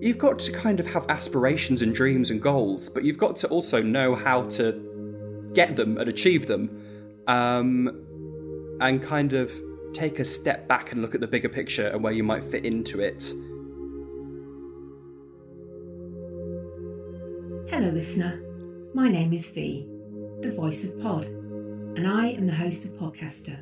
you've got to kind of have aspirations and dreams and goals, but you've got to also know how to get them and achieve them, um, and kind of take a step back and look at the bigger picture and where you might fit into it. Hello, listener. My name is V, the voice of Pod, and I am the host of Podcaster.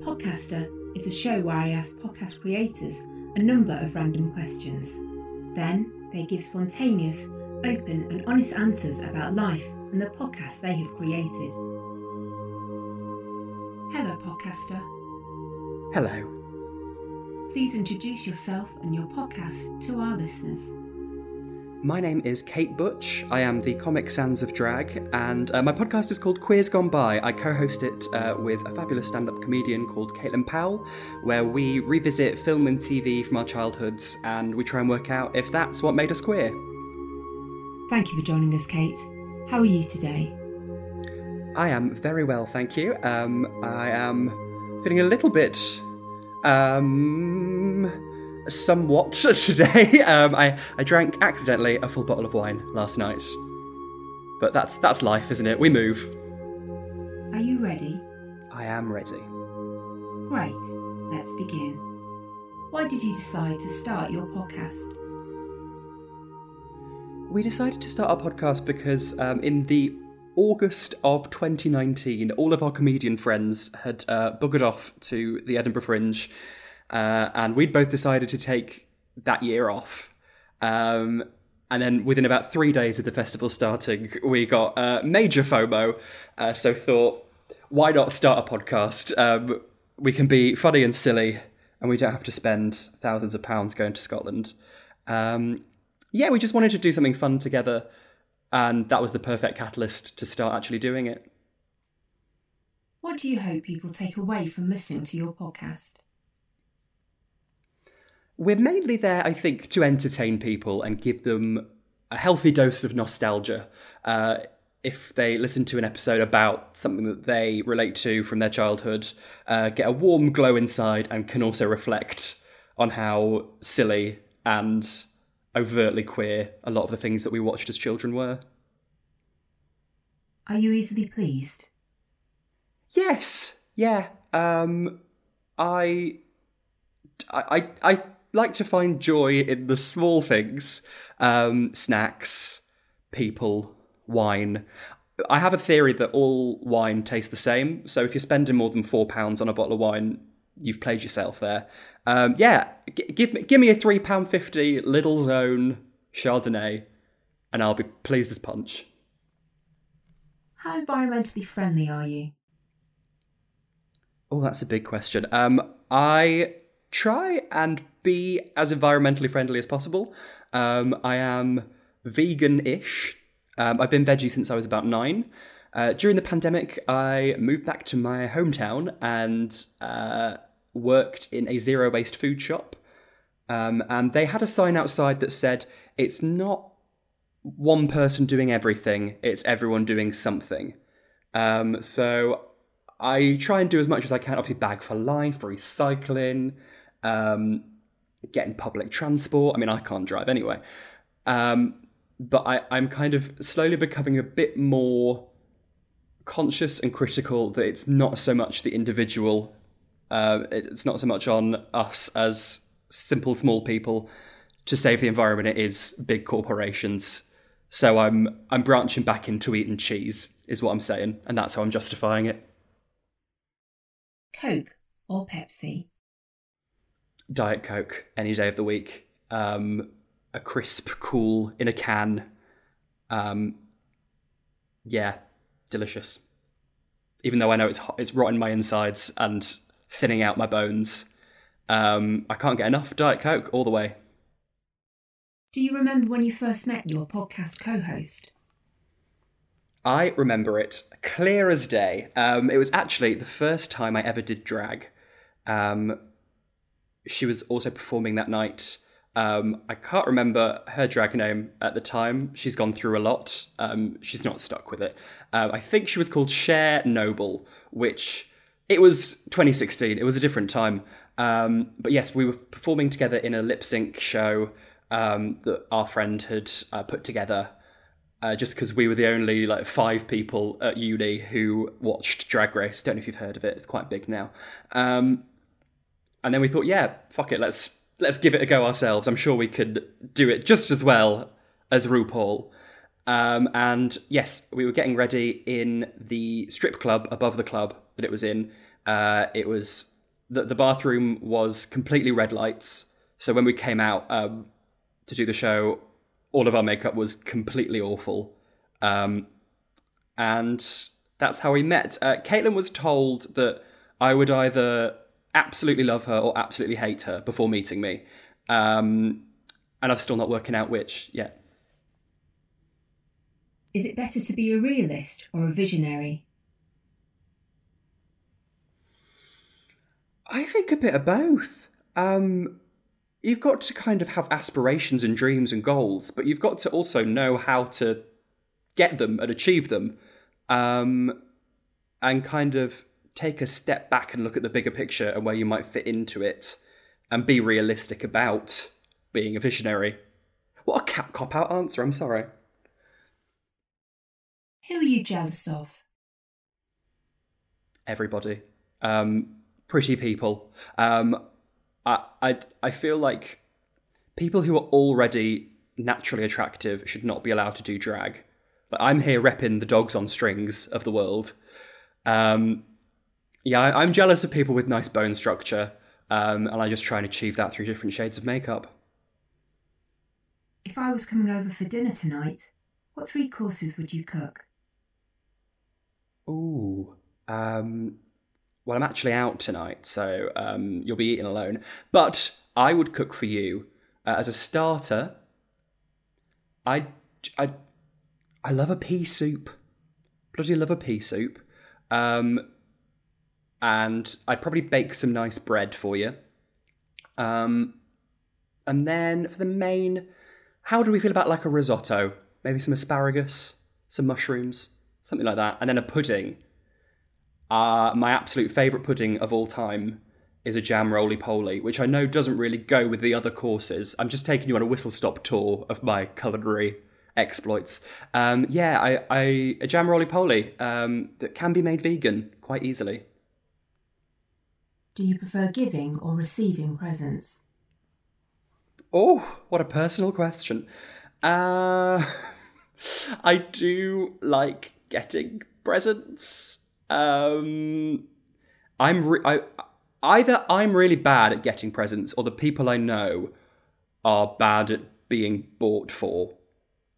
Podcaster is a show where I ask podcast creators a number of random questions. Then they give spontaneous, open, and honest answers about life and the podcast they have created. Hello, podcaster. Hello. Please introduce yourself and your podcast to our listeners. My name is Kate Butch. I am the Comic Sans of Drag, and uh, my podcast is called Queers Gone By. I co host it uh, with a fabulous stand up comedian called Caitlin Powell, where we revisit film and TV from our childhoods and we try and work out if that's what made us queer. Thank you for joining us, Kate. How are you today? I am very well, thank you. Um, I am feeling a little bit. Um, somewhat today. Um, I, I drank accidentally a full bottle of wine last night. But that's that's life, isn't it? We move. Are you ready? I am ready. Great. Let's begin. Why did you decide to start your podcast? We decided to start our podcast because um, in the August of 2019, all of our comedian friends had uh, buggered off to the Edinburgh Fringe, uh, and we'd both decided to take that year off. Um, and then within about three days of the festival starting, we got uh, major FOMO. Uh, so thought, why not start a podcast? Um, we can be funny and silly, and we don't have to spend thousands of pounds going to Scotland. Um, yeah, we just wanted to do something fun together, and that was the perfect catalyst to start actually doing it. What do you hope people take away from listening to your podcast? We're mainly there, I think, to entertain people and give them a healthy dose of nostalgia. Uh, if they listen to an episode about something that they relate to from their childhood, uh, get a warm glow inside, and can also reflect on how silly and overtly queer a lot of the things that we watched as children were. Are you easily pleased? Yes, yeah. Um, I, I, I like to find joy in the small things, um, snacks, people, wine. I have a theory that all wine tastes the same. So if you're spending more than four pounds on a bottle of wine, you've played yourself there. Um, yeah, g- give me give me a three pound fifty Lidl's own Chardonnay, and I'll be pleased as punch. How environmentally friendly are you? Oh, that's a big question. Um, I try and be as environmentally friendly as possible. Um, I am vegan-ish. Um, I've been veggie since I was about nine. Uh, during the pandemic, I moved back to my hometown and uh, worked in a zero-waste food shop. Um, and they had a sign outside that said, "It's not one person doing everything; it's everyone doing something." Um, so I try and do as much as I can. Obviously, bag for life, recycling, um, getting public transport. I mean, I can't drive anyway. Um, but I, I'm kind of slowly becoming a bit more conscious and critical that it's not so much the individual, uh, it's not so much on us as simple, small people to save the environment. It is big corporations. So I'm I'm branching back into eating cheese, is what I'm saying, and that's how I'm justifying it. Coke or Pepsi? Diet Coke any day of the week. Um, a crisp, cool in a can. Um, yeah, delicious. Even though I know it's hot, it's rotting my insides and thinning out my bones, um, I can't get enough Diet Coke all the way. Do you remember when you first met your podcast co host? I remember it clear as day. Um, it was actually the first time I ever did drag. Um, she was also performing that night. Um, I can't remember her drag name at the time. She's gone through a lot. Um, she's not stuck with it. Um, I think she was called Cher Noble, which it was 2016. It was a different time. Um, but yes, we were performing together in a lip sync show. um, that our friend had uh, put together. Uh, just because we were the only like five people at uni who watched Drag Race. Don't know if you've heard of it; it's quite big now. Um, and then we thought, yeah, fuck it, let's let's give it a go ourselves. I'm sure we could do it just as well as RuPaul. Um, and yes, we were getting ready in the strip club above the club that it was in. Uh, it was the, the bathroom was completely red lights. So when we came out um, to do the show, all of our makeup was completely awful. Um, and that's how we met. Uh, Caitlin was told that I would either absolutely love her or absolutely hate her before meeting me. Um, and I've still not working out which yet. Is it better to be a realist or a visionary? I think a bit of both. Um, you've got to kind of have aspirations and dreams and goals, but you've got to also know how to get them and achieve them, um, and kind of take a step back and look at the bigger picture and where you might fit into it, and be realistic about being a visionary. What a cat cop out answer! I'm sorry. Who are you jealous of? Everybody. Um, pretty people. Um, I, I, I feel like people who are already naturally attractive should not be allowed to do drag. Like, I'm here repping the dogs on strings of the world. Um, yeah, I, am jealous of people with nice bone structure, um, and I just try and achieve that through different shades of makeup. If I was coming over for dinner tonight, what three courses would you cook? Ooh, um, well, I'm actually out tonight, so um, you'll be eating alone. But I would cook for you uh, as a starter. I, I, I love a pea soup. Bloody love a pea soup. Um, and I'd probably bake some nice bread for you. Um, and then for the main, how do we feel about like a risotto? Maybe some asparagus, some mushrooms, something like that, and then a pudding uh, my absolute favourite pudding of all time is a jam roly poly, which I know doesn't really go with the other courses. I'm just taking you on a whistle stop tour of my culinary exploits. Um, yeah, I, I, a jam roly poly um, that can be made vegan quite easily. Do you prefer giving or receiving presents? Oh, what a personal question. Uh, I do like getting presents. Um, I'm re- I, either I'm really bad at getting presents, or the people I know are bad at being bought for.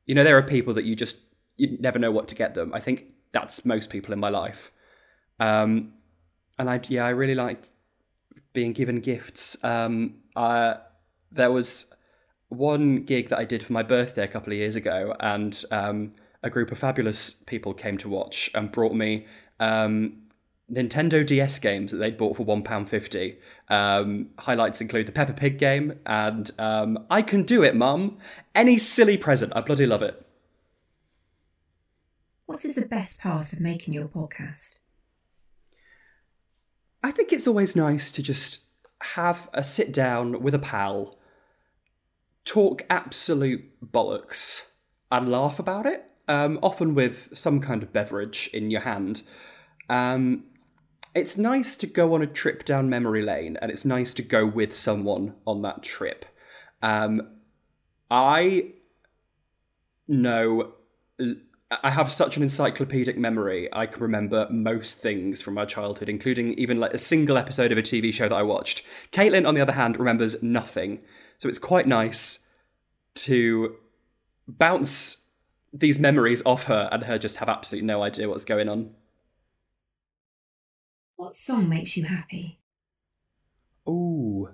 You know, there are people that you just you never know what to get them. I think that's most people in my life. Um, and I yeah, I really like being given gifts. Um, there was one gig that I did for my birthday a couple of years ago, and um, a group of fabulous people came to watch and brought me um, Nintendo DS games that they'd bought for £1.50. Um, highlights include the Peppa Pig game and um, I Can Do It, Mum. Any silly present. I bloody love it. What is the best part of making your podcast? I think it's always nice to just have a sit down with a pal, talk absolute bollocks, and laugh about it, um, often with some kind of beverage in your hand. Um, it's nice to go on a trip down memory lane, and it's nice to go with someone on that trip. Um, I know I have such an encyclopedic memory. I can remember most things from my childhood, including even like a single episode of a TV show that I watched. Caitlin, on the other hand, remembers nothing. So it's quite nice to bounce these memories off her and her just have absolutely no idea what's going on. What song makes you happy? Ooh.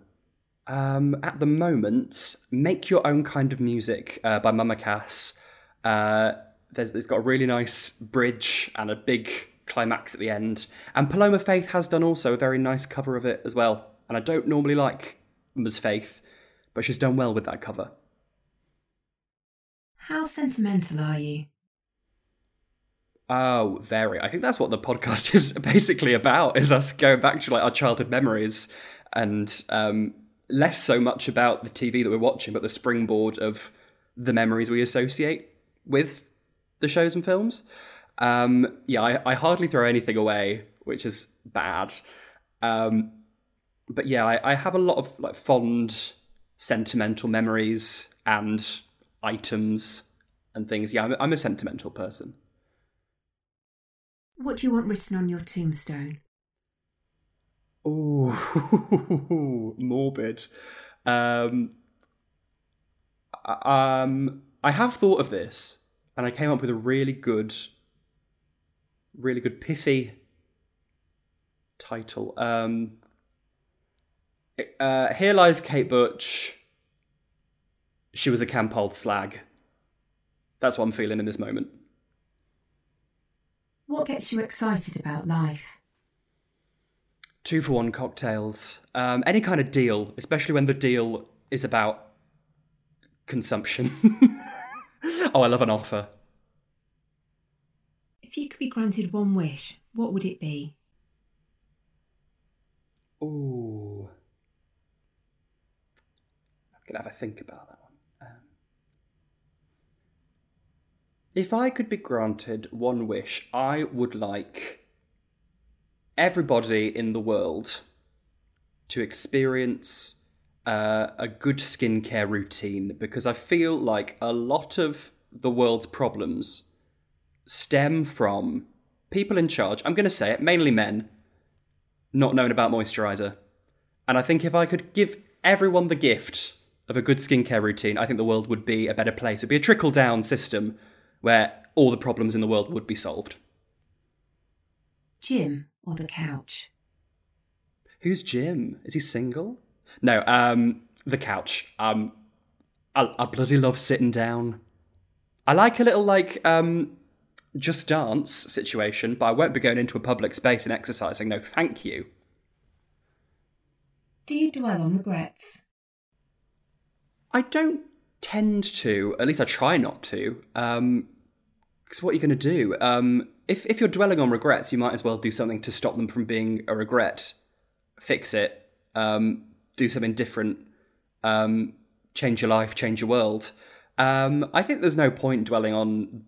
Um, at the moment, Make Your Own Kind of Music uh, by Mama Cass. Uh, there's, it's got a really nice bridge and a big climax at the end. And Paloma Faith has done also a very nice cover of it as well. And I don't normally like Ms. Faith, but she's done well with that cover. How sentimental are you? Oh, very. I think that's what the podcast is basically about: is us going back to like our childhood memories and um, less so much about the TV that we're watching, but the springboard of the memories we associate with the shows and films. Um, yeah, I, I hardly throw anything away, which is bad. Um, but yeah, I, I have a lot of like fond, sentimental memories and items and things. Yeah, I'm, I'm a sentimental person. What do you want written on your tombstone? Oh, morbid. Um, um, I have thought of this, and I came up with a really good, really good pithy title. Um, uh, here lies Kate Butch. She was a camp old slag. That's what I'm feeling in this moment. What gets you excited about life? Two for one cocktails. Um, any kind of deal, especially when the deal is about consumption. oh, I love an offer. If you could be granted one wish, what would it be? Ooh. I'm going to have a think about that one. Um, if I could be granted one wish, I would like everybody in the world to experience uh, a good skincare routine because I feel like a lot of the world's problems stem from people in charge. I'm going to say it, mainly men, not knowing about moisturizer. And I think if I could give everyone the gift of a good skincare routine, I think the world would be a better place. It'd be a trickle down system where all the problems in the world would be solved. Gym or the couch? Who's Jim? Is he single? No, um, the couch. Um, I, I bloody love sitting down. I like a little like um, just dance situation, but I won't be going into a public space and exercising. No, thank you. Do you dwell on regrets? I don't tend to. At least I try not to. Um, because what are you going to do? Um, if if you're dwelling on regrets, you might as well do something to stop them from being a regret. Fix it. Um, do something different. Um, change your life. Change your world. Um, I think there's no point dwelling on.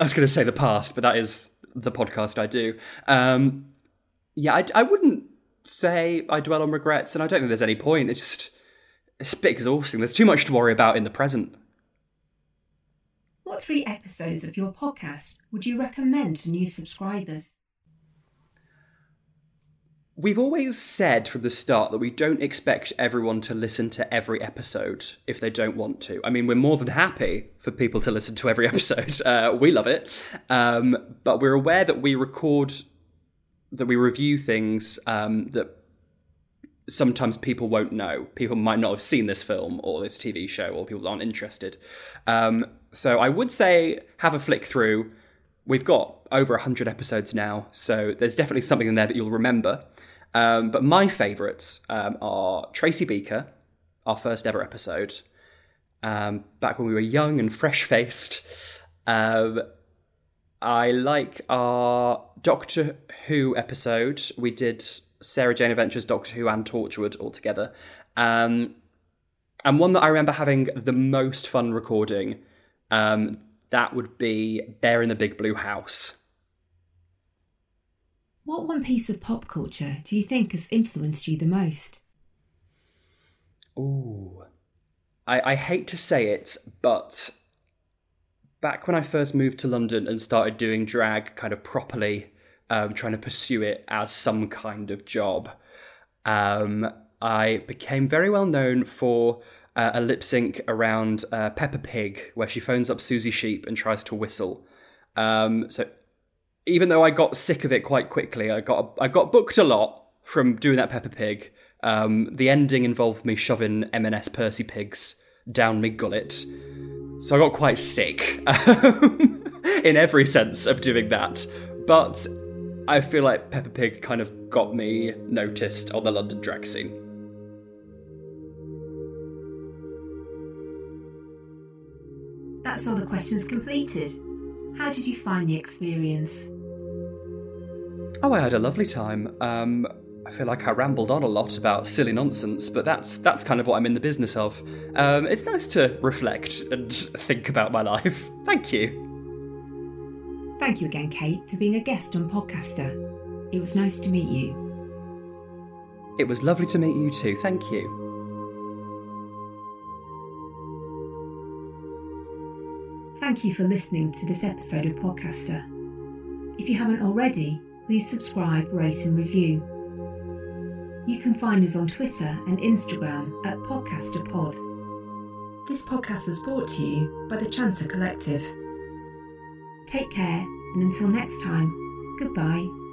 I was going to say the past, but that is the podcast I do. Um, yeah, I, I wouldn't say I dwell on regrets, and I don't think there's any point. It's just it's a bit exhausting. There's too much to worry about in the present. What three episodes of your podcast would you recommend to new subscribers? We've always said from the start that we don't expect everyone to listen to every episode if they don't want to. I mean, we're more than happy for people to listen to every episode. Uh, we love it. Um, but we're aware that we record, that we review things um, that sometimes people won't know. People might not have seen this film or this TV show, or people aren't interested. Um, so I would say have a flick through. We've got over 100 episodes now, so there's definitely something in there that you'll remember. Um, but my favourites um, are Tracy Beaker, our first ever episode, um, back when we were young and fresh faced. Um, I like our Doctor Who episode. We did Sarah Jane Adventures, Doctor Who, and Torchwood all together. Um, and one that I remember having the most fun recording, um, that would be Bear in the Big Blue House. What one piece of pop culture do you think has influenced you the most? Ooh. I, I hate to say it, but back when I first moved to London and started doing drag kind of properly, um, trying to pursue it as some kind of job, um, I became very well known for uh, a lip sync around uh, Peppa Pig, where she phones up Susie Sheep and tries to whistle. Um, so even though I got sick of it quite quickly, I got I got booked a lot from doing that Peppa Pig. Um, the ending involved me shoving M&S Percy pigs down my gullet, so I got quite sick in every sense of doing that. But I feel like Peppa Pig kind of got me noticed on the London drag scene. That's all the questions completed. How did you find the experience? Oh, I had a lovely time. Um, I feel like I rambled on a lot about silly nonsense, but that's that's kind of what I'm in the business of. Um, it's nice to reflect and think about my life. Thank you. Thank you again, Kate, for being a guest on Podcaster. It was nice to meet you. It was lovely to meet you too. Thank you. Thank you for listening to this episode of Podcaster. If you haven't already, please subscribe, rate, and review. You can find us on Twitter and Instagram at PodcasterPod. This podcast was brought to you by the Chancer Collective. Take care, and until next time, goodbye.